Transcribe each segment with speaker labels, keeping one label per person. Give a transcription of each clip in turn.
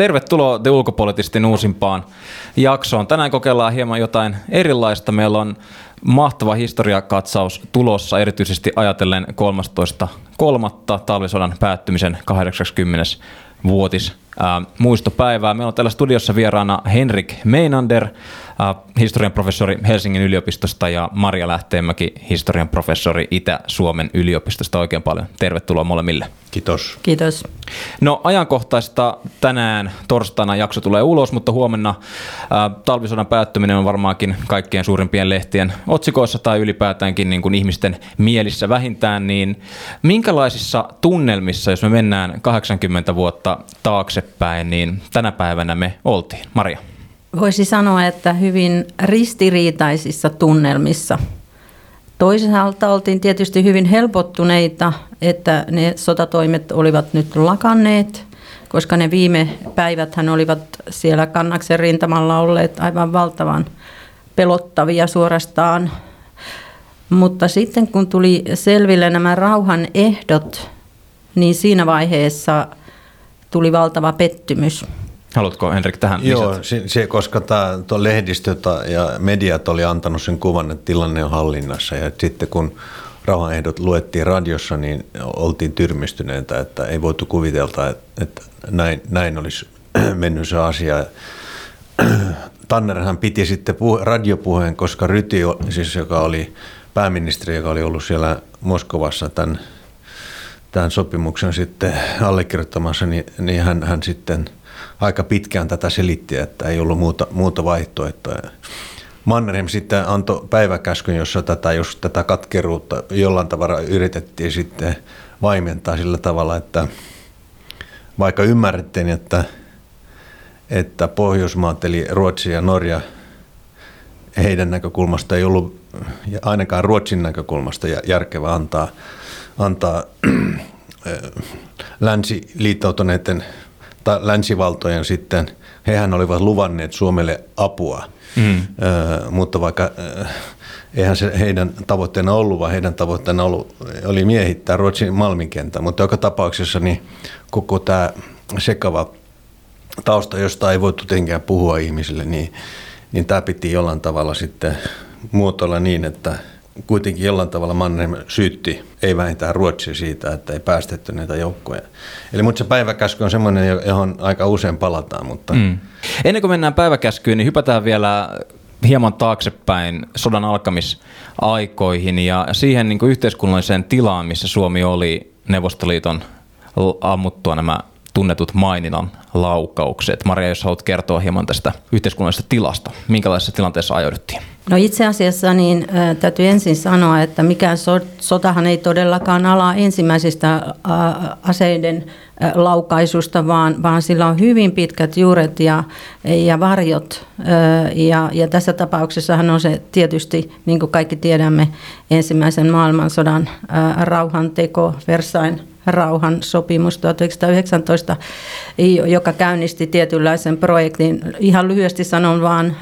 Speaker 1: Tervetuloa The Ulkopolitistin uusimpaan jaksoon. Tänään kokeillaan hieman jotain erilaista. Meillä on mahtava historiakatsaus tulossa, erityisesti ajatellen 13.3. talvisodan päättymisen 80 vuotis äh, muistopäivää. Meillä on täällä studiossa vieraana Henrik Meinander, äh, historian professori Helsingin yliopistosta ja Maria Lähteenmäki, historian professori Itä-Suomen yliopistosta. Oikein paljon tervetuloa molemmille.
Speaker 2: Kiitos.
Speaker 3: Kiitos.
Speaker 1: No ajankohtaista tänään torstaina jakso tulee ulos, mutta huomenna ää, talvisodan päättyminen on varmaankin kaikkien suurimpien lehtien otsikoissa tai ylipäätäänkin niin kuin ihmisten mielissä vähintään, niin minkälaisissa tunnelmissa, jos me mennään 80 vuotta taaksepäin, niin tänä päivänä me oltiin? Maria.
Speaker 3: Voisi sanoa, että hyvin ristiriitaisissa tunnelmissa. Toisaalta oltiin tietysti hyvin helpottuneita, että ne sotatoimet olivat nyt lakanneet, koska ne viime päiväthän olivat siellä kannaksen rintamalla olleet aivan valtavan pelottavia suorastaan. Mutta sitten kun tuli selville nämä rauhan ehdot, niin siinä vaiheessa tuli valtava pettymys.
Speaker 1: Haluatko Henrik tähän
Speaker 2: Joo, se, se, koska tämä lehdistö ja mediat oli antanut sen kuvan, että tilanne on hallinnassa ja sitten kun rauhanehdot luettiin radiossa, niin oltiin tyrmistyneitä, että ei voitu kuvitella, että, että näin, näin olisi mennyt se asia. Tannerhan piti sitten puhe, radiopuheen, koska Ryti, siis joka oli pääministeri, joka oli ollut siellä Moskovassa tämän, tämän sopimuksen sitten allekirjoittamassa, niin, niin hän, hän sitten – aika pitkään tätä selitti, että ei ollut muuta, muuta vaihtoehtoa. Mannerheim sitten antoi päiväkäskyn, jossa tätä, jos tätä katkeruutta jollain tavalla yritettiin sitten vaimentaa sillä tavalla, että vaikka ymmärrettiin, että, että Pohjoismaat eli Ruotsi ja Norja heidän näkökulmasta ei ollut ainakaan Ruotsin näkökulmasta järkevä antaa, antaa länsiliittoutuneiden tai länsivaltojen sitten, hehän olivat luvanneet Suomelle apua, mm. ö, mutta vaikka ö, eihän se heidän tavoitteena ollut, vaan heidän tavoitteena ollut, oli miehittää Ruotsin Malminkenttä, mutta joka tapauksessa niin koko tämä sekava tausta, josta ei voitu tietenkään puhua ihmisille, niin, niin tämä piti jollain tavalla sitten muotoilla niin, että kuitenkin jollain tavalla Mannerheim syytti, ei vähintään Ruotsia siitä, että ei päästetty näitä joukkoja. Eli mutta se päiväkäsky on semmoinen, johon aika usein palataan. Mutta... Mm.
Speaker 1: Ennen kuin mennään päiväkäskyyn, niin hypätään vielä hieman taaksepäin sodan alkamisaikoihin ja siihen niin kuin yhteiskunnalliseen tilaan, missä Suomi oli Neuvostoliiton ammuttua nämä tunnetut maininan laukaukset. Maria, jos haluat kertoa hieman tästä yhteiskunnallisesta tilasta, minkälaisessa tilanteessa ajoiduttiin?
Speaker 3: No itse asiassa niin täytyy ensin sanoa, että mikään so, sotahan ei todellakaan ala ensimmäisistä aseiden laukaisusta, vaan, vaan sillä on hyvin pitkät juuret ja, ja varjot. Ja, ja tässä tapauksessahan on se tietysti, niin kuin kaikki tiedämme, ensimmäisen maailmansodan rauhanteko Versain rauhan sopimus 1919, joka käynnisti tietynlaisen projektin. Ihan lyhyesti sanon vaan,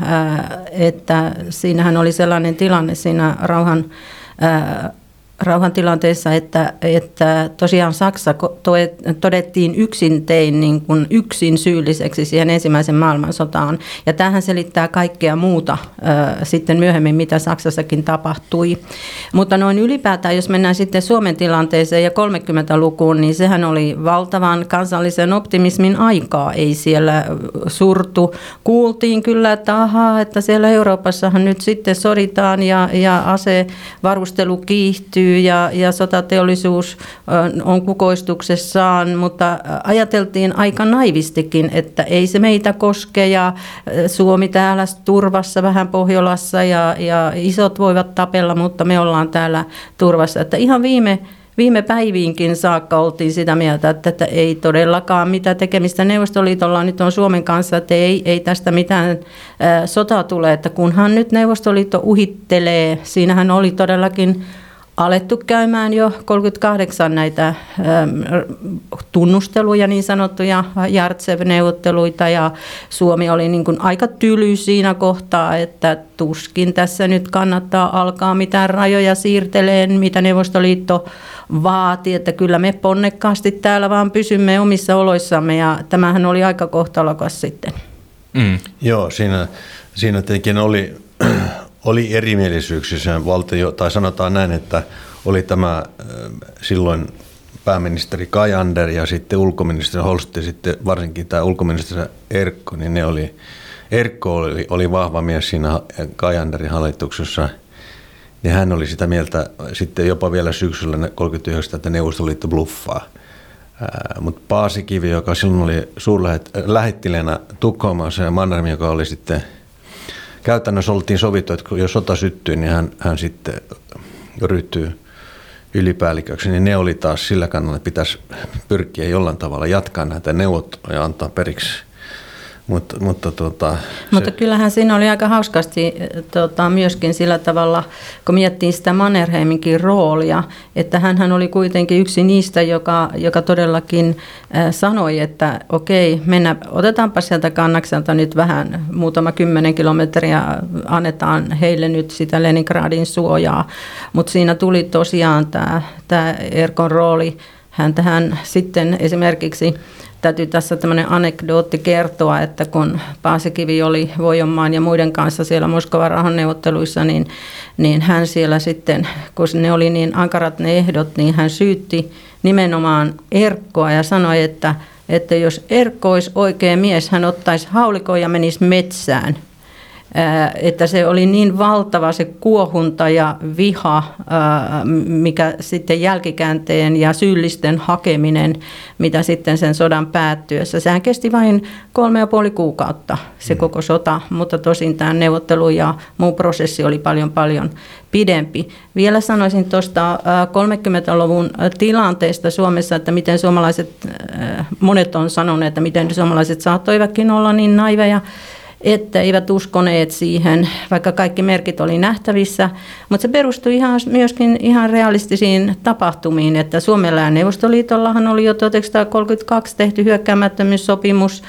Speaker 3: että siinähän oli sellainen tilanne siinä rauhan rauhantilanteessa, että, että tosiaan Saksa todettiin yksin tein niin kuin yksin syylliseksi siihen ensimmäisen maailmansotaan. Ja tähän selittää kaikkea muuta ää, sitten myöhemmin, mitä Saksassakin tapahtui. Mutta noin ylipäätään, jos mennään sitten Suomen tilanteeseen ja 30-lukuun, niin sehän oli valtavan kansallisen optimismin aikaa. Ei siellä surtu. Kuultiin kyllä, että ahaa, että siellä Euroopassahan nyt sitten soditaan ja, ja asevarustelu kiihtyy kehittyy ja, ja sotateollisuus on kukoistuksessaan, mutta ajateltiin aika naivistikin, että ei se meitä koske ja Suomi täällä turvassa vähän Pohjolassa ja, ja isot voivat tapella, mutta me ollaan täällä turvassa. Että ihan viime viime päiviinkin saakka oltiin sitä mieltä, että, että ei todellakaan mitä tekemistä Neuvostoliitolla nyt on Suomen kanssa, että ei, ei tästä mitään sotaa tule, että kunhan nyt Neuvostoliitto uhittelee, siinähän oli todellakin alettu käymään jo 38 näitä tunnusteluja, niin sanottuja Jartsev-neuvotteluita, ja Suomi oli niin kuin aika tyly siinä kohtaa, että tuskin tässä nyt kannattaa alkaa mitään rajoja siirteleen, mitä Neuvostoliitto vaati, että kyllä me ponnekkaasti täällä vaan pysymme omissa oloissamme, ja tämähän oli aika kohtalokas sitten.
Speaker 2: Mm. Joo, siinä, siinä tietenkin oli oli erimielisyyksissä valtio, tai sanotaan näin, että oli tämä silloin pääministeri Kajander ja sitten ulkoministeri Holst ja sitten varsinkin tämä ulkoministeri Erkko, niin ne oli, Erkko oli, oli vahva mies siinä Kajanderin hallituksessa. Ja hän oli sitä mieltä sitten jopa vielä syksyllä 39, että Neuvostoliitto bluffaa. Mutta Paasikivi, joka silloin oli suurlähettileenä Tukholmassa ja Mannermi, joka oli sitten – käytännössä oltiin sovittu, että jos sota syttyy, niin hän, hän sitten ryhtyy ylipäälliköksi, niin ne oli taas sillä kannalla, että pitäisi pyrkiä jollain tavalla jatkaa näitä neuvotteluja ja antaa periksi mutta, mutta,
Speaker 3: tuota, mutta kyllähän siinä oli aika hauskasti tuota, myöskin sillä tavalla, kun miettii sitä Mannerheiminkin roolia, että hän oli kuitenkin yksi niistä, joka, joka todellakin äh, sanoi, että okei, mennä, otetaanpa sieltä kannakselta nyt vähän, muutama kymmenen kilometriä, annetaan heille nyt sitä Leningradin suojaa, mutta siinä tuli tosiaan tämä Erkon rooli, hän tähän sitten esimerkiksi täytyy tässä tämmöinen anekdootti kertoa, että kun Paasikivi oli Vojonmaan ja muiden kanssa siellä Moskovan rahanneuvotteluissa, niin, niin hän siellä sitten, kun ne oli niin ankarat ne ehdot, niin hän syytti nimenomaan Erkkoa ja sanoi, että, että jos Erkko olisi oikea mies, hän ottaisi haulikon ja menisi metsään – että se oli niin valtava se kuohunta ja viha, mikä sitten jälkikäänteen ja syyllisten hakeminen, mitä sitten sen sodan päättyessä. Sehän kesti vain kolme ja puoli kuukautta se mm. koko sota, mutta tosin tämä neuvottelu ja muu prosessi oli paljon paljon pidempi. Vielä sanoisin tuosta 30-luvun tilanteesta Suomessa, että miten suomalaiset, monet on sanoneet, että miten suomalaiset saattoivatkin olla niin naiveja, että eivät uskoneet siihen, vaikka kaikki merkit oli nähtävissä. Mutta se perustui ihan, myöskin ihan realistisiin tapahtumiin, että Suomella ja Neuvostoliitollahan oli jo 1932 tehty hyökkäämättömyyssopimus,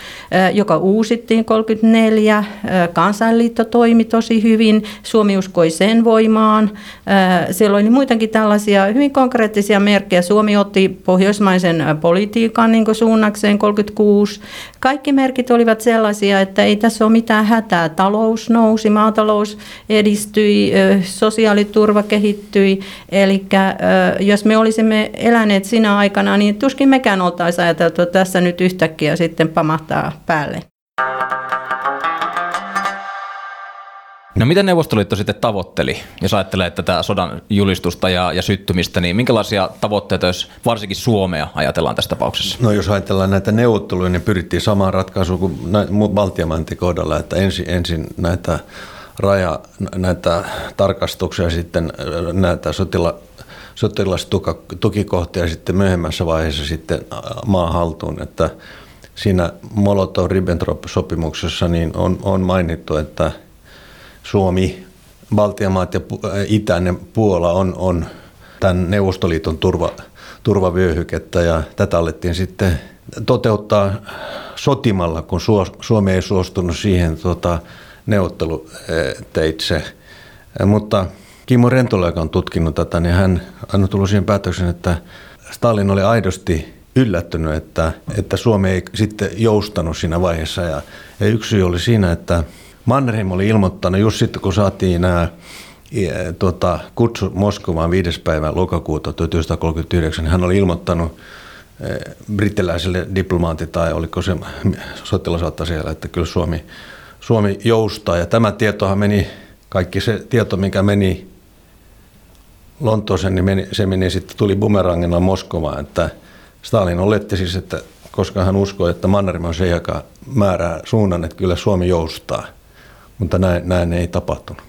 Speaker 3: joka uusittiin 1934. Kansainliitto toimi tosi hyvin, Suomi uskoi sen voimaan. Siellä oli muitakin tällaisia hyvin konkreettisia merkkejä. Suomi otti pohjoismaisen politiikan niin suunnakseen 36. Kaikki merkit olivat sellaisia, että ei tässä ole mitään hätää. Talous nousi, maatalous edistyi, sosiaaliturva kehittyi. Eli jos me olisimme eläneet sinä aikana, niin tuskin mekään oltaisiin ajateltu, että tässä nyt yhtäkkiä sitten pamahtaa päälle.
Speaker 1: No mitä Neuvostoliitto sitten tavoitteli, jos ajattelee tätä sodan julistusta ja, ja syttymistä, niin minkälaisia tavoitteita, jos varsinkin Suomea ajatellaan tässä tapauksessa?
Speaker 2: No jos ajatellaan näitä neuvotteluja, niin pyrittiin samaan ratkaisuun kuin Baltiamantin kohdalla, että ensin, ensin näitä raja, näitä tarkastuksia sitten näitä sotila, sotilastukikohtia sitten myöhemmässä vaiheessa sitten maan haltuun, että siinä Molotov-Ribbentrop-sopimuksessa niin on, on mainittu, että – Suomi, Baltian maat ja itäinen Puola on, on tämän Neuvostoliiton turva, turvavyöhykettä ja tätä alettiin sitten toteuttaa sotimalla, kun Suomi ei suostunut siihen tota, neuvotteluteitse. Mutta Kimmo Rentola, joka on tutkinut tätä, niin hän on tullut siihen päätöksen, että Stalin oli aidosti yllättynyt, että, että Suomi ei sitten joustanut siinä vaiheessa. Ja, ja yksi syy oli siinä, että Mannerheim oli ilmoittanut just sitten, kun saatiin nämä tuota, kutsu Moskovaan 5. päivä lokakuuta 1939, niin hän oli ilmoittanut e, brittiläiselle diplomaatti tai oliko se sotilasotta siellä, että kyllä Suomi, Suomi joustaa. Ja tämä tietohan meni, kaikki se tieto, mikä meni Lontooseen, niin meni, se meni sitten, tuli bumerangina Moskovaan, että Stalin oletti siis, että koska hän uskoi, että Mannerheim on se, joka määrää suunnan, että kyllä Suomi joustaa – mutta näin, näin ei tapahtunut.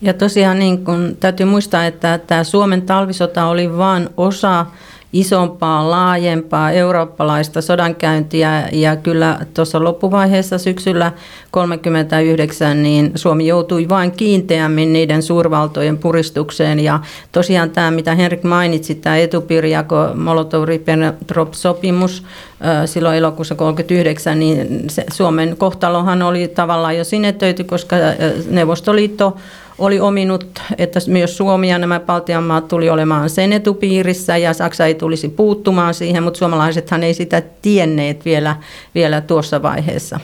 Speaker 3: Ja tosiaan niin kun, täytyy muistaa, että tämä Suomen talvisota oli vain osa isompaa, laajempaa eurooppalaista sodankäyntiä. Ja kyllä tuossa loppuvaiheessa syksyllä 1939 niin Suomi joutui vain kiinteämmin niiden suurvaltojen puristukseen. Ja tosiaan tämä, mitä Henrik mainitsi, tämä etupiirijako Molotov-Ribbentrop-sopimus silloin elokuussa 1939, niin Suomen kohtalohan oli tavallaan jo sinetöity, koska Neuvostoliitto oli ominut, että myös Suomi ja nämä Baltian maat tuli olemaan sen etupiirissä ja Saksa ei tulisi puuttumaan siihen, mutta suomalaisethan ei sitä tienneet vielä, vielä tuossa vaiheessa.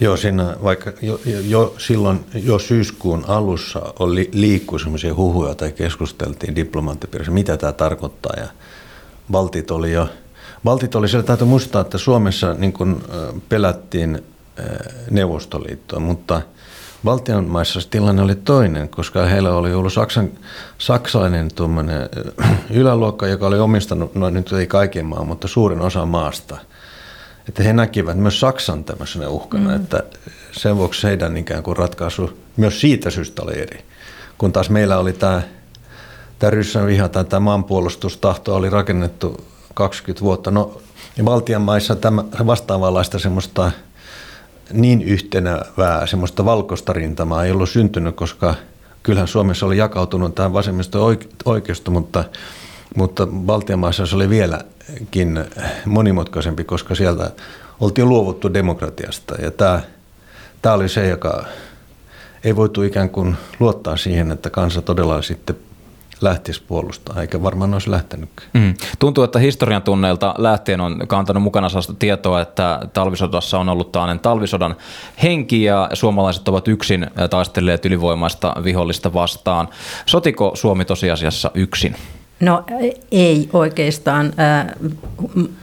Speaker 2: Joo, siinä vaikka jo, jo silloin jo syyskuun alussa oli, liikkui sellaisia huhuja tai keskusteltiin diplomaattipiirissä, mitä tämä tarkoittaa ja Baltit oli jo, Baltit oli siellä, täytyy muistaa, että Suomessa niin kuin pelättiin Neuvostoliittoa, mutta – Baltian maissa tilanne oli toinen, koska heillä oli ollut Saksan, saksalainen yläluokka, joka oli omistanut, no nyt ei kaiken maan, mutta suurin osa maasta. Että he näkivät myös Saksan tämmöisenä uhkana, mm. että sen vuoksi heidän ikään kuin ratkaisu myös siitä syystä oli eri. Kun taas meillä oli tämä, tämä ryssän viha tai tämä maanpuolustustahto oli rakennettu 20 vuotta. No, ja Baltian maissa tämä vastaavanlaista semmoista niin yhtenävää semmoista valkoista rintamaa ei ollut syntynyt, koska kyllähän Suomessa oli jakautunut tämä vasemmisto oikeisto, mutta, mutta Baltian maissa se oli vieläkin monimutkaisempi, koska sieltä oltiin luovuttu demokratiasta. Ja tämä, tämä oli se, joka ei voitu ikään kuin luottaa siihen, että kansa todella sitten lähtisi puolustaa, eikä varmaan olisi lähtenytkään. Mm.
Speaker 1: Tuntuu, että historian tunneilta lähtien on kantanut mukana sellaista tietoa, että talvisodassa on ollut tällainen talvisodan henki ja suomalaiset ovat yksin taistelleet ylivoimaista vihollista vastaan. Sotiko Suomi tosiasiassa yksin?
Speaker 3: No ei oikeastaan.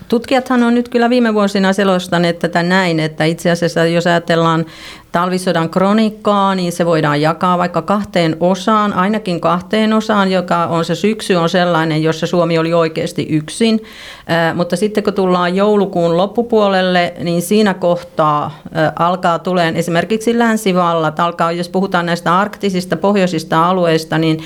Speaker 3: Tutkijathan on nyt kyllä viime vuosina selostaneet tätä näin, että itse asiassa jos ajatellaan talvisodan kronikkaa, niin se voidaan jakaa vaikka kahteen osaan, ainakin kahteen osaan, joka on se syksy on sellainen, jossa Suomi oli oikeasti yksin. mutta sitten kun tullaan joulukuun loppupuolelle, niin siinä kohtaa alkaa tuleen esimerkiksi länsivallat, alkaa, jos puhutaan näistä arktisista pohjoisista alueista, niin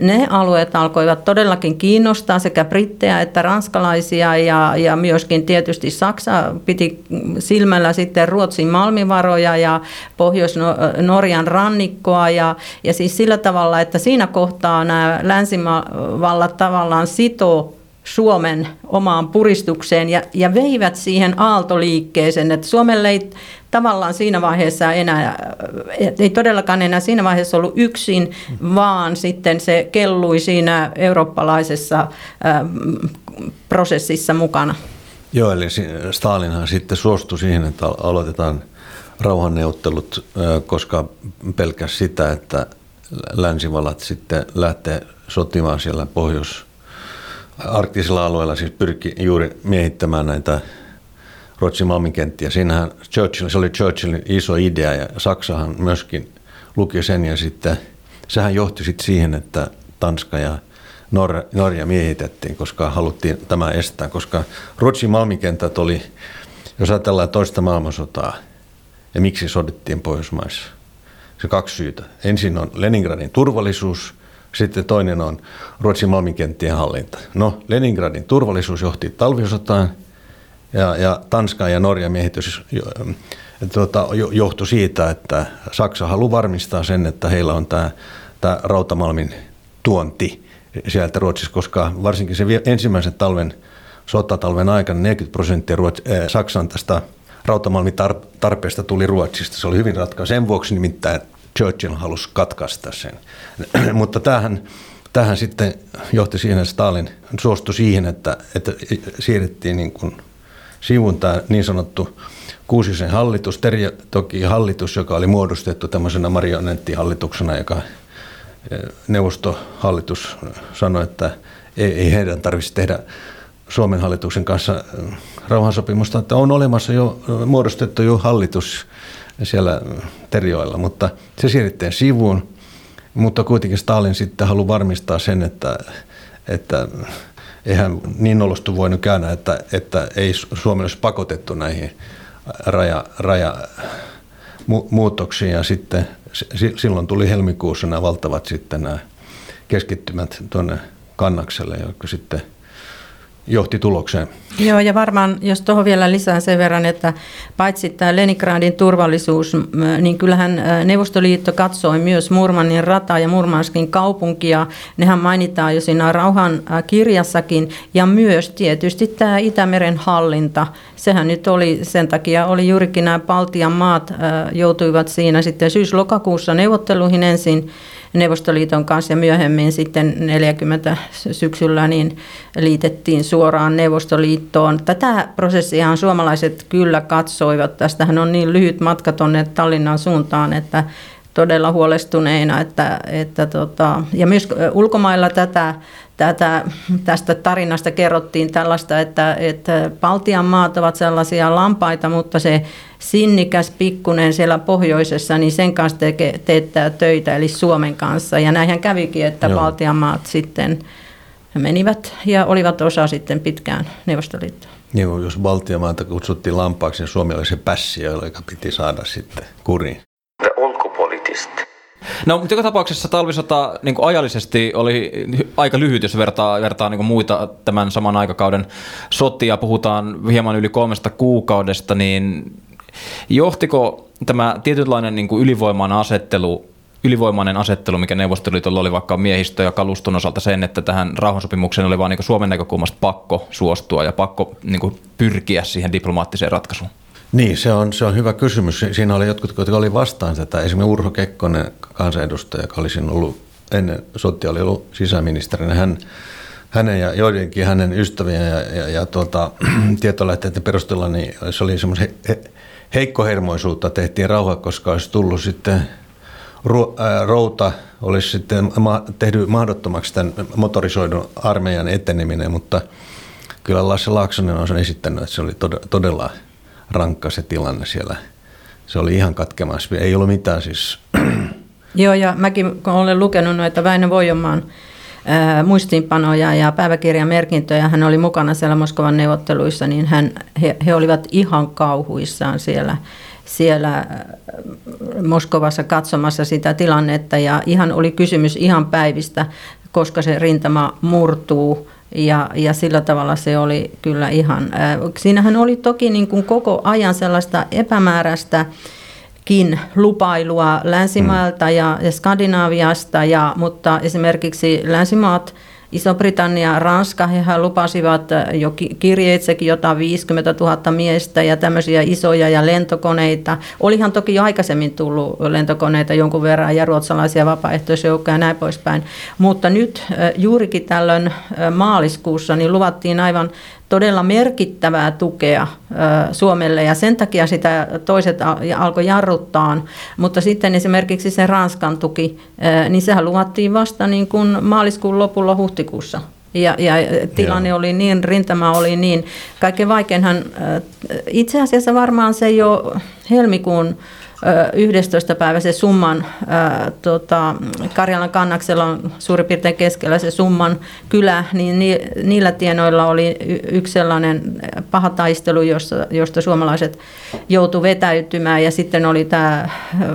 Speaker 3: ne alueet alkoivat todellakin kiinnostaa sekä brittejä että ranskalaisia ja, ja myöskin tietysti Saksa piti silmällä sitten Ruotsin malmivaroja ja Pohjois-Norjan rannikkoa ja, ja siis sillä tavalla, että siinä kohtaa nämä länsivallat tavallaan sitoo Suomen omaan puristukseen ja, ja veivät siihen aaltoliikkeeseen, että Suomelle ei tavallaan siinä vaiheessa enää, ei todellakaan enää siinä vaiheessa ollut yksin, vaan sitten se kellui siinä eurooppalaisessa prosessissa mukana.
Speaker 2: Joo, eli Stalinhan sitten suostui siihen, että aloitetaan rauhanneuvottelut, koska pelkäs sitä, että länsivallat sitten lähtee sotimaan siellä pohjois arktisilla alueilla, siis pyrki juuri miehittämään näitä Ruotsin malminkenttiä. Siinähän Churchill, se oli Churchillin iso idea ja Saksahan myöskin luki sen ja sitten sehän johti sitten siihen, että Tanska ja Norja, Norja miehitettiin, koska haluttiin tämä estää, koska Ruotsin malmikentät oli, jos ajatellaan toista maailmansotaa – ja miksi sodittiin Pohjoismaissa. Se kaksi syytä. Ensin on Leningradin turvallisuus, sitten toinen on Ruotsin malminkenttien hallinta. No, Leningradin turvallisuus johti talvisotaan ja, ja Tanskan ja Norjan miehitys tuota, johtui siitä, että Saksa haluaa varmistaa sen, että heillä on tämä, tämä rautamalmin tuonti sieltä Ruotsissa, koska varsinkin se ensimmäisen talven, sotatalven aikana 40 prosenttia Ruotsi, äh, Saksan tästä Rautamalmin tarpeesta tuli Ruotsista. Se oli hyvin ratkaisu. Sen vuoksi nimittäin Churchill halusi katkaista sen. Mutta tähän, tähän sitten johti siihen, että Stalin suostui siihen, että, että siirrettiin niin kuin sivun tämä niin sanottu Kuusisen hallitus, Terje toki hallitus, joka oli muodostettu tämmöisenä marionettihallituksena, joka eh, neuvostohallitus sanoi, että ei, ei heidän tarvitsisi tehdä Suomen hallituksen kanssa rauhansopimusta, että on olemassa jo muodostettu jo hallitus siellä Terjoilla, mutta se siirrettiin sivuun, mutta kuitenkin Stalin sitten haluaa varmistaa sen, että, että eihän niin olostu voinut käydä, että, että ei Suomi olisi pakotettu näihin raja, raja muutoksiin. Ja sitten silloin tuli helmikuussa nämä valtavat sitten nämä keskittymät tuonne Kannakselle, jotka sitten johti tulokseen.
Speaker 3: Joo, ja varmaan, jos tuohon vielä lisää sen verran, että paitsi tämä Leningradin turvallisuus, niin kyllähän Neuvostoliitto katsoi myös Murmanin rataa ja Murmanskin kaupunkia. Nehän mainitaan jo siinä rauhan kirjassakin. Ja myös tietysti tämä Itämeren hallinta. Sehän nyt oli, sen takia oli juurikin nämä Baltian maat joutuivat siinä sitten syys-lokakuussa neuvotteluihin ensin Neuvostoliiton kanssa ja myöhemmin sitten 40 syksyllä niin liitettiin suoraan Neuvostoliittoon. Tätä prosessia suomalaiset kyllä katsoivat. Tästähän on niin lyhyt matka tuonne Tallinnan suuntaan, että todella huolestuneina. Että, että tota, ja myös ulkomailla tätä, tätä, tästä tarinasta kerrottiin tällaista, että, että Baltian maat ovat sellaisia lampaita, mutta se sinnikäs pikkunen siellä pohjoisessa, niin sen kanssa te, teettää töitä, eli Suomen kanssa. Ja näinhän kävikin, että Joo. Baltian maat sitten menivät ja olivat osa sitten pitkään Neuvostoliittoa.
Speaker 2: Joo, jos Baltian maata kutsuttiin lampaaksi, niin Suomi oli se pässi, joka piti saada sitten kuriin.
Speaker 1: No, mutta joka tapauksessa talvisota niin kuin ajallisesti oli aika lyhyt, jos vertaa, vertaa niin kuin muita tämän saman aikakauden sotia. Puhutaan hieman yli kolmesta kuukaudesta, niin johtiko tämä tietynlainen niin kuin ylivoiman asettelu ylivoimainen asettelu, mikä Neuvostoliitolla oli vaikka miehistö- ja kaluston osalta sen, että tähän rauhansopimukseen oli vain niin Suomen näkökulmasta pakko suostua ja pakko niin pyrkiä siihen diplomaattiseen ratkaisuun?
Speaker 2: Niin, se on, se on hyvä kysymys. Siinä oli jotkut, jotka oli vastaan tätä. Esimerkiksi Urho Kekkonen, kansanedustaja, joka olisi ollut ennen sotia, oli ollut sisäministerinä. Hän, hänen ja joidenkin hänen ystävien ja, ja, ja tuota, tietolähteiden perusteella niin se oli semmoisen he, heikkohermoisuutta tehtiin rauha, koska olisi tullut sitten ää, routa, olisi sitten tehty mahdottomaksi tämän motorisoidun armeijan eteneminen, mutta kyllä Lasse Laaksonen on sen esittänyt, että se oli todella rankka se tilanne siellä. Se oli ihan katkemassa. Ei ollut mitään siis.
Speaker 3: Joo, ja mäkin kun olen lukenut noita Väinö Voijomaan muistiinpanoja ja päiväkirjamerkintöjä, hän oli mukana siellä Moskovan neuvotteluissa, niin hän, he, he olivat ihan kauhuissaan siellä, siellä Moskovassa katsomassa sitä tilannetta. Ja ihan oli kysymys ihan päivistä, koska se rintama murtuu. Ja, ja sillä tavalla se oli kyllä ihan, äh, siinähän oli toki niin kuin koko ajan sellaista epämääräistä, lupailua länsimailta ja, ja Skandinaaviasta, ja, mutta esimerkiksi länsimaat – Iso-Britannia, Ranska, hehän lupasivat äh, jo kirjeitsekin jotain 50 000 miestä ja tämmöisiä isoja ja lentokoneita. Olihan toki jo aikaisemmin tullut lentokoneita jonkun verran ja ruotsalaisia vapaaehtoisjoukkoja ja näin poispäin. Mutta nyt äh, juurikin tällöin äh, maaliskuussa niin luvattiin aivan todella merkittävää tukea Suomelle ja sen takia sitä toiset alkoi jarruttaa. Mutta sitten esimerkiksi se Ranskan tuki, niin sehän luvattiin vasta niin kuin maaliskuun lopulla huhtikuussa. Ja, ja tilanne Joo. oli niin, rintama oli niin. Kaikkein vaikeinhan, itse asiassa varmaan se jo helmikuun 11. päivä se summan, tota, Karjalan kannaksella on suurin piirtein keskellä se summan kylä, niin ni, niillä tienoilla oli yksi sellainen paha taistelu, josta, josta suomalaiset joutu vetäytymään ja sitten oli tämä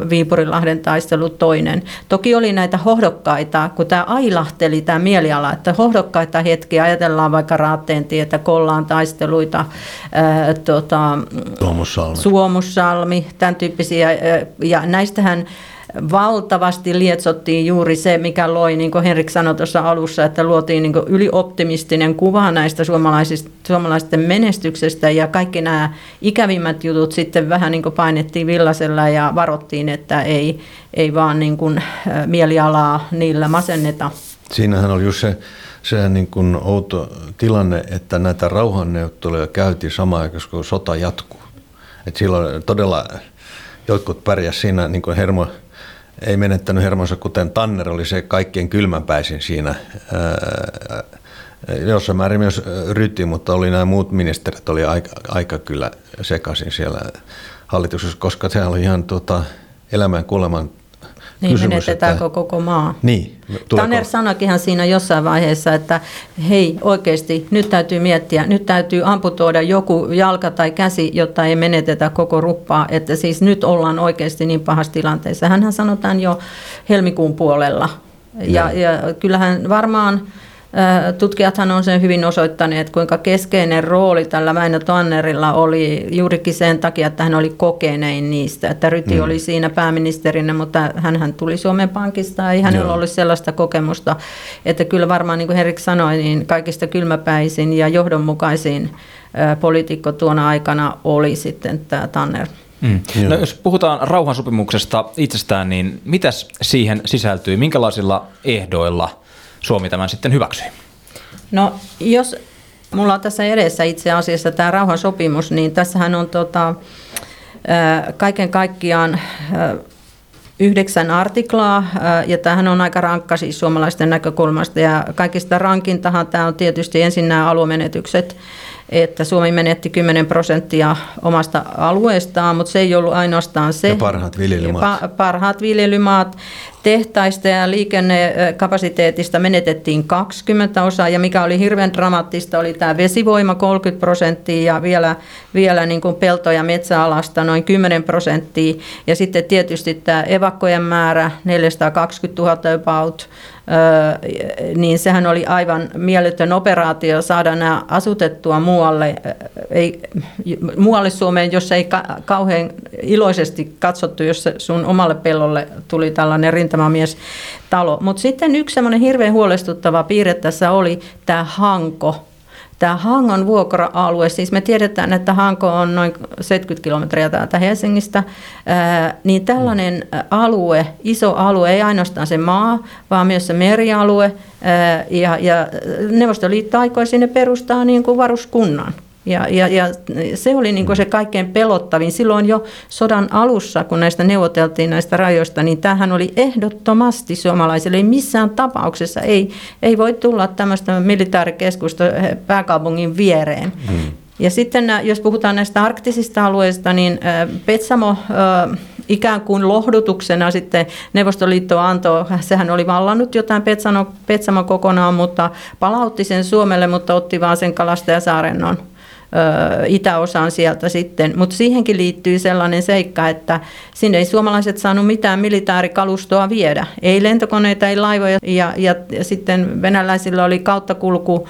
Speaker 3: Viipurinlahden taistelu toinen. Toki oli näitä hohdokkaita, kun tämä ailahteli tämä mieliala, että hohdokkaita hetkiä ajatellaan vaikka Raatteen tietä, Kollaan taisteluita, ää, tota,
Speaker 2: Suomussalmi.
Speaker 3: Suomussalmi, tämän tyyppisiä ja näistähän valtavasti lietsottiin juuri se, mikä loi, niin kuin Henrik sanoi tuossa alussa, että luotiin niin ylioptimistinen kuva näistä suomalaisista, suomalaisten menestyksestä ja kaikki nämä ikävimmät jutut sitten vähän niin painettiin villasella ja varottiin, että ei, ei vaan niin kuin mielialaa niillä masenneta.
Speaker 2: Siinähän oli just se, se niin kuin outo tilanne, että näitä rauhanneuvotteluja käytiin samaan aikaan, kun sota jatkuu. Et silloin todella jotkut pärjäs siinä niin kuin hermo, ei menettänyt hermonsa, kuten Tanner oli se kaikkein kylmänpäisin siinä. Jossain määrin myös Ryti, mutta oli nämä muut ministerit, oli aika, aika kyllä sekaisin siellä hallituksessa, koska se oli ihan tuota, elämän kuoleman
Speaker 3: niin, kysymys, menetetäänkö että... koko maa?
Speaker 2: Niin.
Speaker 3: Tuleeko... Tanner sanoikin siinä jossain vaiheessa, että hei oikeasti nyt täytyy miettiä, nyt täytyy amputoida joku jalka tai käsi, jotta ei menetetä koko ruppaa, että siis nyt ollaan oikeasti niin pahassa tilanteessa. Hänhän sanotaan jo helmikuun puolella. Ja, ja kyllähän varmaan Tutkijathan on sen hyvin osoittaneet, kuinka keskeinen rooli tällä Väinö Tannerilla oli juurikin sen takia, että hän oli kokenein niistä. Että Ryti mm. oli siinä pääministerinä, mutta hän tuli Suomen Pankista, ei hänellä ollut sellaista kokemusta. Että kyllä varmaan, niin kuin Herik sanoi, niin kaikista kylmäpäisin ja johdonmukaisin poliitikko tuona aikana oli sitten tämä Tanner.
Speaker 1: Mm. No, jos puhutaan rauhansopimuksesta itsestään, niin mitäs siihen sisältyy? Minkälaisilla ehdoilla Suomi tämän sitten hyväksyi?
Speaker 3: No jos mulla on tässä edessä itse asiassa tämä rauhansopimus, niin tässähän on tota, kaiken kaikkiaan yhdeksän artiklaa, ja tämähän on aika rankka siis suomalaisten näkökulmasta, ja kaikista rankintahan tämä on tietysti ensin nämä aluemenetykset, että Suomi menetti 10 prosenttia omasta alueestaan, mutta se ei ollut ainoastaan se.
Speaker 2: Ja parhaat viljelymaat.
Speaker 3: Pa- parhaat viljelymaat. Tehtaista ja liikennekapasiteetista menetettiin 20 osaa, ja mikä oli hirveän dramaattista, oli tämä vesivoima 30 prosenttia ja vielä, vielä niin kuin pelto- ja metsäalasta noin 10 prosenttia. Ja sitten tietysti tämä evakkojen määrä 420 000 about, niin sehän oli aivan mieletön operaatio saada nämä asutettua muualle, ei, muualle Suomeen, jos ei ka, kauhean iloisesti katsottu, jos sun omalle pellolle tuli tällainen rintamamies talo. Mutta sitten yksi semmoinen hirveän huolestuttava piirre tässä oli tämä hanko, Tämä Hangon vuokra-alue, siis me tiedetään, että Hanko on noin 70 kilometriä täältä Helsingistä, niin tällainen alue, iso alue, ei ainoastaan se maa, vaan myös se merialue, ja, ja Neuvostoliitto aikoi sinne perustaa niin kuin varuskunnan. Ja, ja, ja se oli niin kuin se kaikkein pelottavin. Silloin jo sodan alussa, kun näistä neuvoteltiin näistä rajoista, niin tämähän oli ehdottomasti suomalaisille. Ei missään tapauksessa ei, ei voi tulla tämmöistä militaarikeskusta pääkaupungin viereen. Hmm. Ja sitten jos puhutaan näistä arktisista alueista, niin Petsamo ikään kuin lohdutuksena sitten Neuvostoliitto antoi, sehän oli vallannut jotain Petsamo, Petsamo kokonaan, mutta palautti sen Suomelle, mutta otti vaan sen Kalastajasaarennon itäosaan sieltä sitten, mutta siihenkin liittyy sellainen seikka, että sinne ei suomalaiset saanut mitään militaarikalustoa viedä. Ei lentokoneita, ei laivoja. Ja, ja, ja sitten venäläisillä oli kauttakulku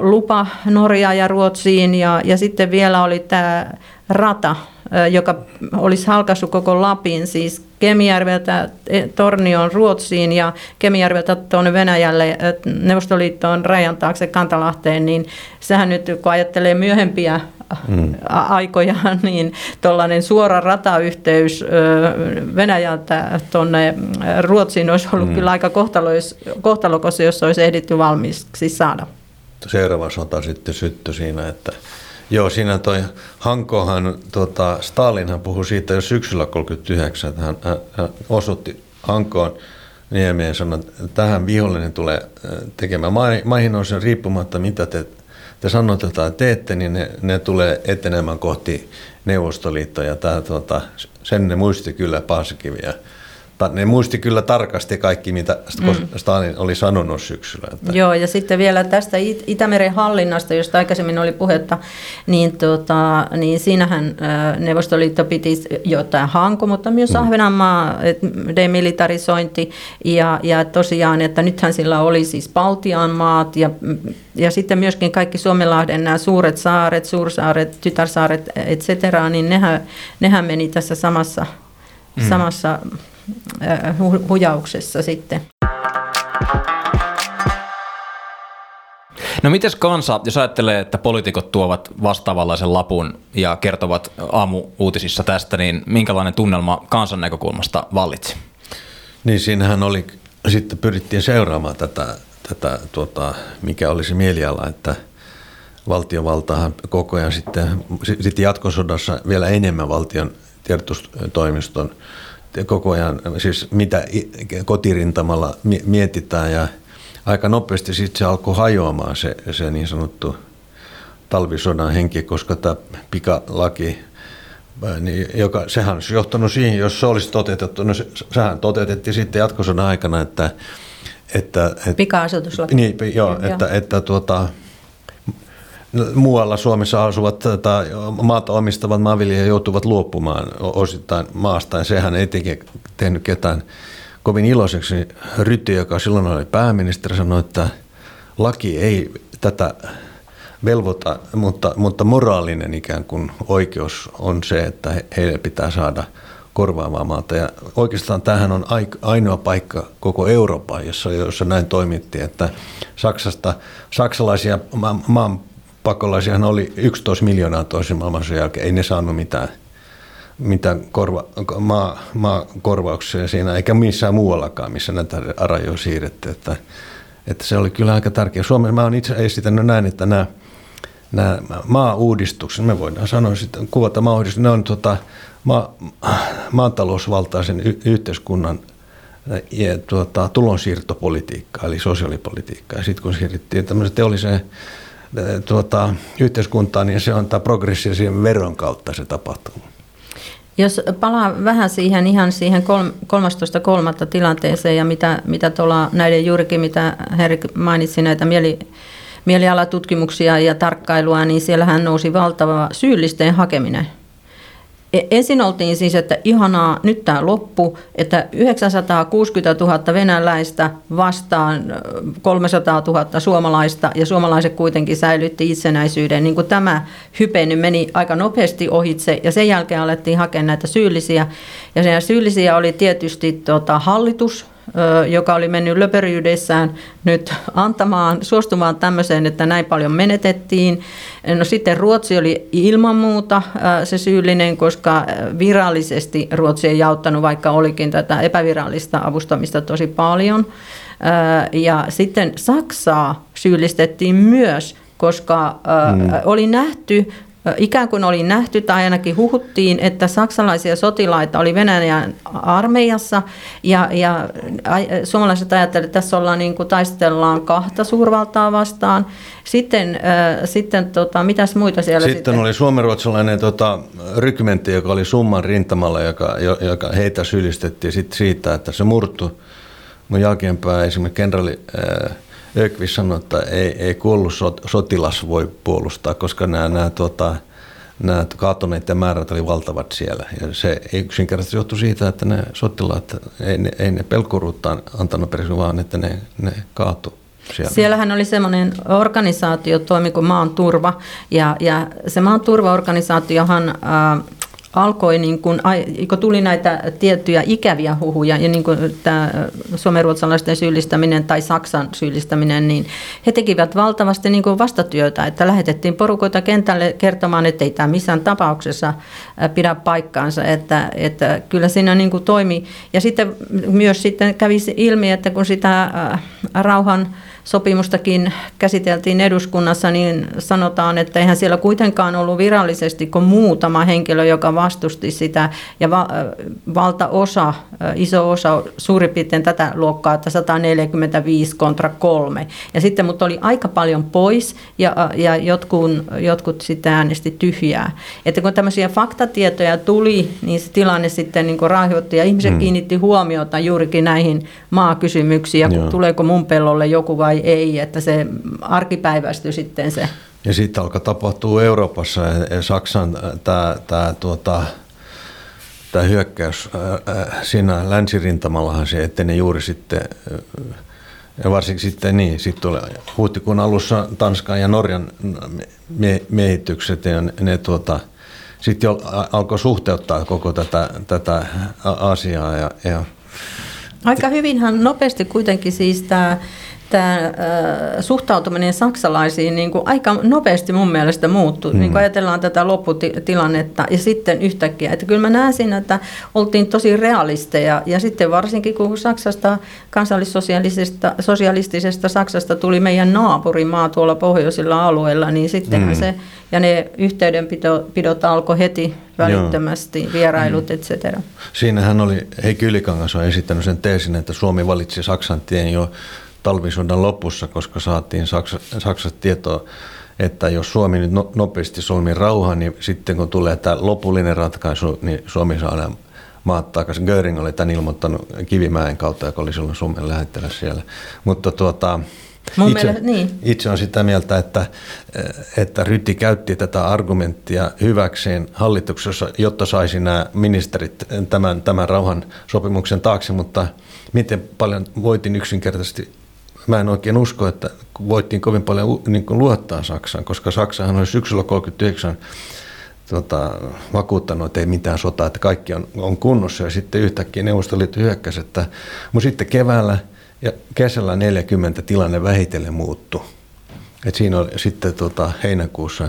Speaker 3: lupa Norjaan ja Ruotsiin. Ja, ja sitten vielä oli tämä rata, joka olisi halkaissut koko Lapin, siis Kemijärveltä e, Tornioon Ruotsiin ja Kemijärveltä tuonne Venäjälle Neuvostoliittoon rajan taakse Kantalahteen, niin sehän nyt kun ajattelee myöhempiä mm. aikoja, niin tuollainen suora ratayhteys Venäjältä tuonne Ruotsiin olisi ollut mm. kyllä aika kohtalokas, jos olisi ehditty valmiiksi saada.
Speaker 2: Seuraava sota sitten syttyi siinä, että Joo, siinä toi Hankohan, tota, Stalinhan puhui siitä jo syksyllä 39, että hän, hän, osutti Hankoon niemeen sanoi, että tähän vihollinen tulee tekemään maihin sen riippumatta, mitä te, te sanotte tai teette, niin ne, ne tulee etenemään kohti Neuvostoliittoa ja tämä, tota, sen ne muisti kyllä Paasikivi ja ne muisti kyllä tarkasti kaikki, mitä mm. Stalin oli sanonut syksyllä.
Speaker 3: Että. Joo, ja sitten vielä tästä Itämeren hallinnasta, josta aikaisemmin oli puhetta, niin, tota, niin siinähän Neuvostoliitto piti jotain Hanko, mutta myös mm. Ahvenanmaa, demilitarisointi, ja, ja tosiaan, että nythän sillä oli siis Baltian maat, ja, ja sitten myöskin kaikki Suomenlahden nämä suuret saaret, suursaaret, tytärsaaret, et cetera, niin nehän, nehän meni tässä samassa, mm. samassa hujauksessa sitten.
Speaker 1: No mites kansa, jos ajattelee, että poliitikot tuovat vastaavanlaisen lapun ja kertovat aamu-uutisissa tästä, niin minkälainen tunnelma kansan näkökulmasta vallitsi?
Speaker 2: Niin siinähän oli, sitten pyrittiin seuraamaan tätä, tätä tuota, mikä olisi mieliala, että valtiovaltahan koko ajan sitten, sitten jatkosodassa vielä enemmän valtion tiedotustoimiston koko ajan, siis mitä kotirintamalla mietitään ja aika nopeasti sitten se alkoi hajoamaan se, se niin sanottu talvisodan henki, koska tämä pikalaki, niin joka, sehän olisi johtanut siihen, jos se olisi toteutettu, no se, sehän toteutettiin sitten jatkosodan aikana, että, että, että
Speaker 3: Pika-asutuslaki.
Speaker 2: Niin, joo, joo. että, että tuota, muualla Suomessa asuvat tai maata omistavat maanviljelijät joutuvat luopumaan osittain maasta ja sehän ei teke, tehnyt ketään kovin iloiseksi. Ryti, joka silloin oli pääministeri, sanoi, että laki ei tätä velvoita, mutta, mutta moraalinen ikään kuin oikeus on se, että heille pitää saada korvaavaa maata. Ja oikeastaan tämähän on ainoa paikka koko Euroopan, jossa, jossa näin toimittiin, että Saksasta, saksalaisia maan pakolaisiahan oli 11 miljoonaa toisen maailmansodan jälkeen, ei ne saanut mitään, mitään korva, maa, maa korvauksia siinä, eikä missään muuallakaan, missä näitä arajoja siirretty. Että, että se oli kyllä aika tärkeä. Suomessa mä olen itse esittänyt näin, että nämä, nämä maa-uudistukset, me voidaan sanoa sitten, kuvata maa ne on tota, ma, maatalousvaltaisen y- yhteiskunnan ja, tuota, tulonsiirtopolitiikkaa, eli sosiaalipolitiikkaa. Sitten kun siirryttiin tämmöiseen teolliseen tuota, yhteiskuntaan, niin se on tämä progressiivisen veron kautta se tapahtuu.
Speaker 3: Jos palaa vähän siihen ihan siihen 13.3. tilanteeseen ja mitä, mitä tuolla näiden juurikin, mitä Herik mainitsi, näitä mieli, mielialatutkimuksia ja tarkkailua, niin siellähän nousi valtava syyllisten hakeminen ensin oltiin siis, että ihanaa, nyt tämä loppu, että 960 000 venäläistä vastaan 300 000 suomalaista ja suomalaiset kuitenkin säilytti itsenäisyyden. Niin kuin tämä hype meni aika nopeasti ohitse ja sen jälkeen alettiin hakea näitä syyllisiä. Ja sen syyllisiä oli tietysti tota, hallitus, joka oli mennyt löperyydessään nyt antamaan, suostumaan tämmöiseen, että näin paljon menetettiin. No sitten Ruotsi oli ilman muuta se syyllinen, koska virallisesti Ruotsi ei auttanut, vaikka olikin tätä epävirallista avustamista tosi paljon. Ja sitten Saksaa syyllistettiin myös, koska mm. oli nähty ikään kuin oli nähty tai ainakin huhuttiin, että saksalaisia sotilaita oli Venäjän armeijassa ja, ja suomalaiset ajattelivat, että tässä ollaan niin kuin taistellaan kahta suurvaltaa vastaan. Sitten, äh, sitten tota, mitäs muita siellä
Speaker 2: sitten? Sitten oli suomenruotsalainen tota, rykmentti, joka oli summan rintamalla, joka, joka heitä syyllistettiin sit siitä, että se murtu. Mun jälkeenpäin esimerkiksi kenraali äh, Ökvis sanoi, että ei, ei kuollut sotilas voi puolustaa, koska nämä, nämä, tuota, nämä kaatuneiden määrät oli valtavat siellä. Ja se ei yksinkertaisesti johtu siitä, että ne sotilaat, ei ne, ei ne pelkuruuttaan antanut periksi, vaan että ne, ne kaatu. Siellä.
Speaker 3: Siellähän oli semmoinen organisaatio, toimi kuin maan turva, ja, ja se maan turvaorganisaatiohan äh, alkoi, niin kun, kun tuli näitä tiettyjä ikäviä huhuja, ja niin kuin tämä suomenruotsalaisten syyllistäminen tai Saksan syyllistäminen, niin he tekivät valtavasti niin kuin vastatyötä, että lähetettiin porukoita kentälle kertomaan, että ei tämä missään tapauksessa pidä paikkaansa, että, että kyllä siinä niin kuin toimi. Ja sitten myös sitten kävi ilmi, että kun sitä rauhan sopimustakin käsiteltiin eduskunnassa, niin sanotaan, että eihän siellä kuitenkaan ollut virallisesti kuin muutama henkilö, joka vastusti sitä, ja va- valtaosa, iso osa, suurin piirtein tätä luokkaa, että 145 kontra kolme. Ja sitten mutta oli aika paljon pois, ja, ja jotkut, jotkut sitten äänesti tyhjää. Että kun tämmöisiä faktatietoja tuli, niin se tilanne sitten niin raihoitti, ja ihmiset hmm. kiinnitti huomiota juurikin näihin maakysymyksiin, ja tuleeko mun pellolle joku vai ei, että se arkipäiväistyi sitten se.
Speaker 2: Ja sitten alkaa tapahtua Euroopassa ja Saksan tämä, tämä tuota, tämä hyökkäys siinä länsirintamallahan se eteni juuri sitten, ja varsinkin sitten niin, sitten tuli huhtikuun alussa Tanskan ja Norjan miehitykset ja ne, ne tuota, sitten jo alkoi suhteuttaa koko tätä, tätä asiaa ja, ja
Speaker 3: Aika hyvinhän nopeasti kuitenkin siis tämä tämä suhtautuminen saksalaisiin niin kuin aika nopeasti mun mielestä muuttui, mm. niin kuin ajatellaan tätä lopputilannetta ja sitten yhtäkkiä. Että kyllä mä näen siinä, että oltiin tosi realisteja ja sitten varsinkin kun Saksasta, kansallissosialistisesta sosialistisesta Saksasta tuli meidän naapurimaa tuolla pohjoisilla alueilla, niin sittenhän mm. se ja ne yhteydenpidot alkoi heti välittömästi, Joo. vierailut, mm. etc.
Speaker 2: Siinähän oli, Heikki Ylikangas on esittänyt sen teesin, että Suomi valitsi Saksan tien jo talvisodan lopussa, koska saatiin Saksa, Saksasta tietoa, että jos Suomi nyt no, nopeasti solmii rauhan, niin sitten kun tulee tämä lopullinen ratkaisu, niin Suomi saadaan maat takaisin. Göring oli tämän ilmoittanut Kivimäen kautta, joka oli silloin Suomen lähettiläs siellä. Mutta tuota, Mun itse, mielestä, niin. itse on sitä mieltä, että, että Ryti käytti tätä argumenttia hyväkseen hallituksessa, jotta saisi nämä ministerit tämän, tämän rauhan sopimuksen taakse, mutta miten paljon voitin yksinkertaisesti mä en oikein usko, että voittiin kovin paljon niin kuin luottaa Saksaan, koska Saksahan oli syksyllä 39 tota, vakuuttanut, että ei mitään sotaa, että kaikki on, on kunnossa ja sitten yhtäkkiä Neuvostoliitto hyökkäsi, että, mutta sitten keväällä ja kesällä 40 tilanne vähitellen muuttui. Et siinä oli sitten tota, heinäkuussa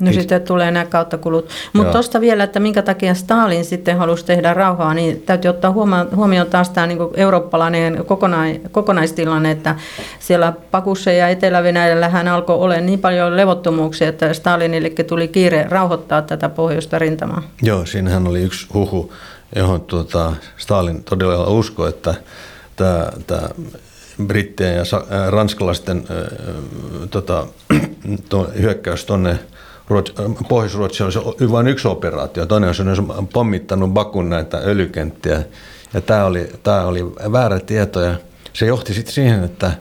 Speaker 3: No sitten tulee nämä kauttakulut. Mutta tuosta vielä, että minkä takia Stalin sitten halusi tehdä rauhaa, niin täytyy ottaa huomioon taas tämä niin eurooppalainen kokonai, kokonaistilanne, että siellä Pakussa ja Etelä-Venäjällä hän alkoi olla niin paljon levottomuuksia, että Stalinille tuli kiire rauhoittaa tätä pohjoista rintamaa.
Speaker 2: Joo, siinähän oli yksi huhu, johon tuota, Stalin todella uskoi, että tämä, tämä brittien ja ranskalaisten äh, tota, hyökkäys tuonne Pohjois-Ruotsi oli vain yksi operaatio. Toinen on pommittanut Bakun näitä öljykenttiä. Ja tämä oli, tämä oli väärä tieto ja se johti sitten siihen, että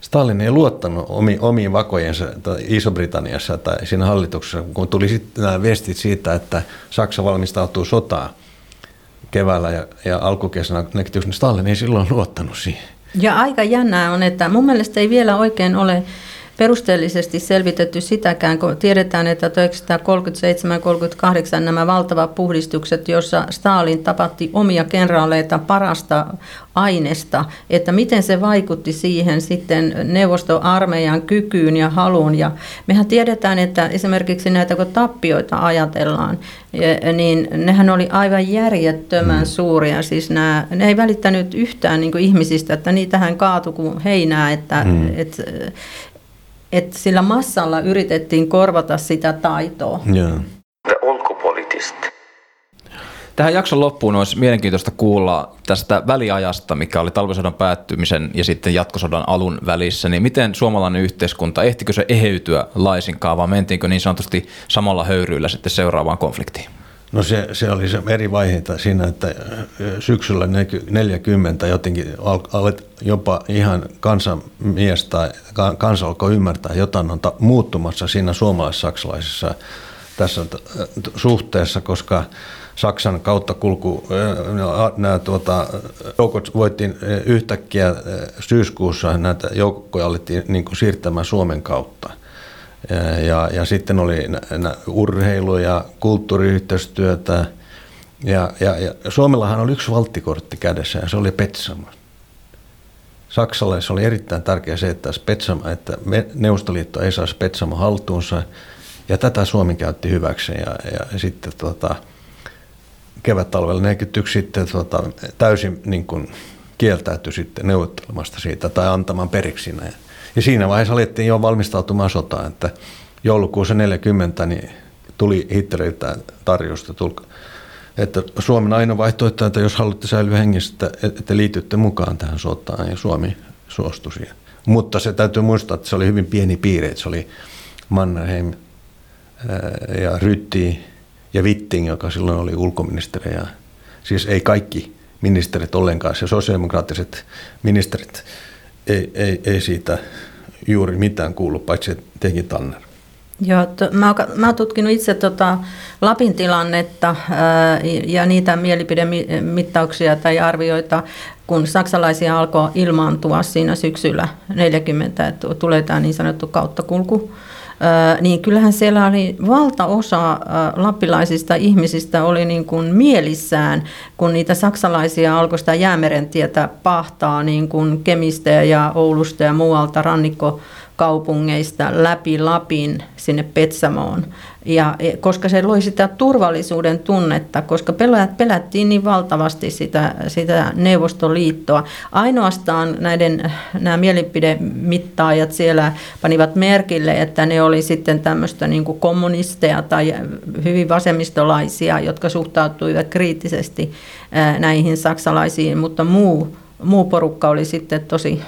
Speaker 2: Stalin ei luottanut omi, omiin vakojensa Iso-Britanniassa tai siinä hallituksessa, kun tuli sitten nämä viestit siitä, että Saksa valmistautuu sotaan keväällä ja, ja alkukesänä, niin Stalin ei silloin luottanut siihen.
Speaker 3: Ja aika jännää on, että mun mielestä ei vielä oikein ole perusteellisesti selvitetty sitäkään, kun tiedetään, että 1937-1938 nämä valtavat puhdistukset, joissa Stalin tapatti omia kenraaleita parasta aineesta, että miten se vaikutti siihen sitten neuvostoarmeijan kykyyn ja haluun. Ja mehän tiedetään, että esimerkiksi näitä kun tappioita ajatellaan, niin nehän oli aivan järjettömän mm. suuria. Siis nämä, ne ei välittänyt yhtään niin ihmisistä, että niitähän kaatui kuin heinää, että, mm. että että sillä massalla yritettiin korvata sitä taitoa.
Speaker 2: Yeah.
Speaker 1: Tähän jakson loppuun olisi mielenkiintoista kuulla tästä väliajasta, mikä oli talvisodan päättymisen ja sitten jatkosodan alun välissä. Niin miten suomalainen yhteiskunta, ehtikö se eheytyä laisinkaan vai mentiinkö niin sanotusti samalla höyryillä sitten seuraavaan konfliktiin?
Speaker 2: No se, se oli se eri vaiheita siinä, että syksyllä 40 jotenkin olet jopa ihan kansanmies tai kansa alkoi ymmärtää, jotain on muuttumassa siinä suomalais-saksalaisessa tässä suhteessa, koska Saksan kautta kulku, nämä tuota, joukot voittiin yhtäkkiä syyskuussa, näitä joukkoja alettiin niin siirtämään Suomen kautta. Ja, ja sitten oli urheilu- ja kulttuuriyhteistyötä. Ja, ja, ja Suomellahan oli yksi valttikortti kädessä ja se oli Petsamo. Saksalle se oli erittäin tärkeää se, että, Spetsamo, että Neuvostoliitto ei saa Petsamo haltuunsa. Ja tätä Suomi käytti hyväksi. Ja, ja sitten tota, kevät-talvella 41 sitten tota, täysin niin kuin, kieltäytyi sitten neuvottelemasta siitä tai antamaan periksi siinä. Ja siinä vaiheessa alettiin jo valmistautumaan sotaan, että joulukuussa 40 niin tuli Hitleriltä tarjosta, että Suomen ainoa vaihtoehto, että jos haluatte säilyä hengissä, että liitytte mukaan tähän sotaan, ja Suomi suostui siihen. Mutta se täytyy muistaa, että se oli hyvin pieni piiri, että se oli Mannerheim ja Rytti ja Witting, joka silloin oli ulkoministeri. Ja siis ei kaikki ministerit ollenkaan, se sosiaalidemokraattiset ministerit ei, ei, ei siitä juuri mitään kuulu, paitsi teki Tanner.
Speaker 3: Joo, to, mä, mä oon tutkinut itse tota Lapin tilannetta ää, ja niitä mielipidemittauksia tai arvioita, kun saksalaisia alkoi ilmaantua siinä syksyllä 40, että tulee tämä niin sanottu kauttakulku niin kyllähän siellä oli valtaosa lappilaisista ihmisistä oli niin kuin mielissään, kun niitä saksalaisia alkoi sitä jäämerentietä pahtaa niin kuin Kemistä ja Oulusta ja muualta rannikko kaupungeista läpi Lapin sinne Petsamoon. Ja, e, koska se loi sitä turvallisuuden tunnetta, koska pelättiin niin valtavasti sitä, sitä Neuvostoliittoa. Ainoastaan näiden, nämä mielipidemittaajat siellä panivat merkille, että ne oli sitten tämmöistä niin kuin kommunisteja tai hyvin vasemmistolaisia, jotka suhtautuivat kriittisesti näihin saksalaisiin, mutta muu, muu porukka oli sitten tosi,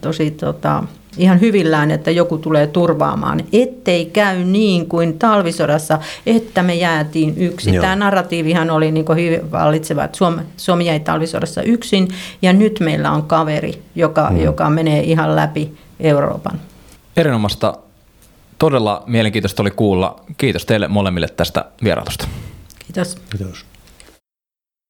Speaker 3: tosi tota, ihan hyvillään, että joku tulee turvaamaan, ettei käy niin kuin talvisodassa, että me jäätiin yksin. Joo. Tämä narratiivihan oli niin kuin hyvin vallitseva, että Suomi, Suomi jäi talvisodassa yksin ja nyt meillä on kaveri, joka, mm. joka menee ihan läpi Euroopan.
Speaker 1: Erinomaista, todella mielenkiintoista oli kuulla. Kiitos teille molemmille tästä vierailusta.
Speaker 3: Kiitos.
Speaker 2: Kiitos.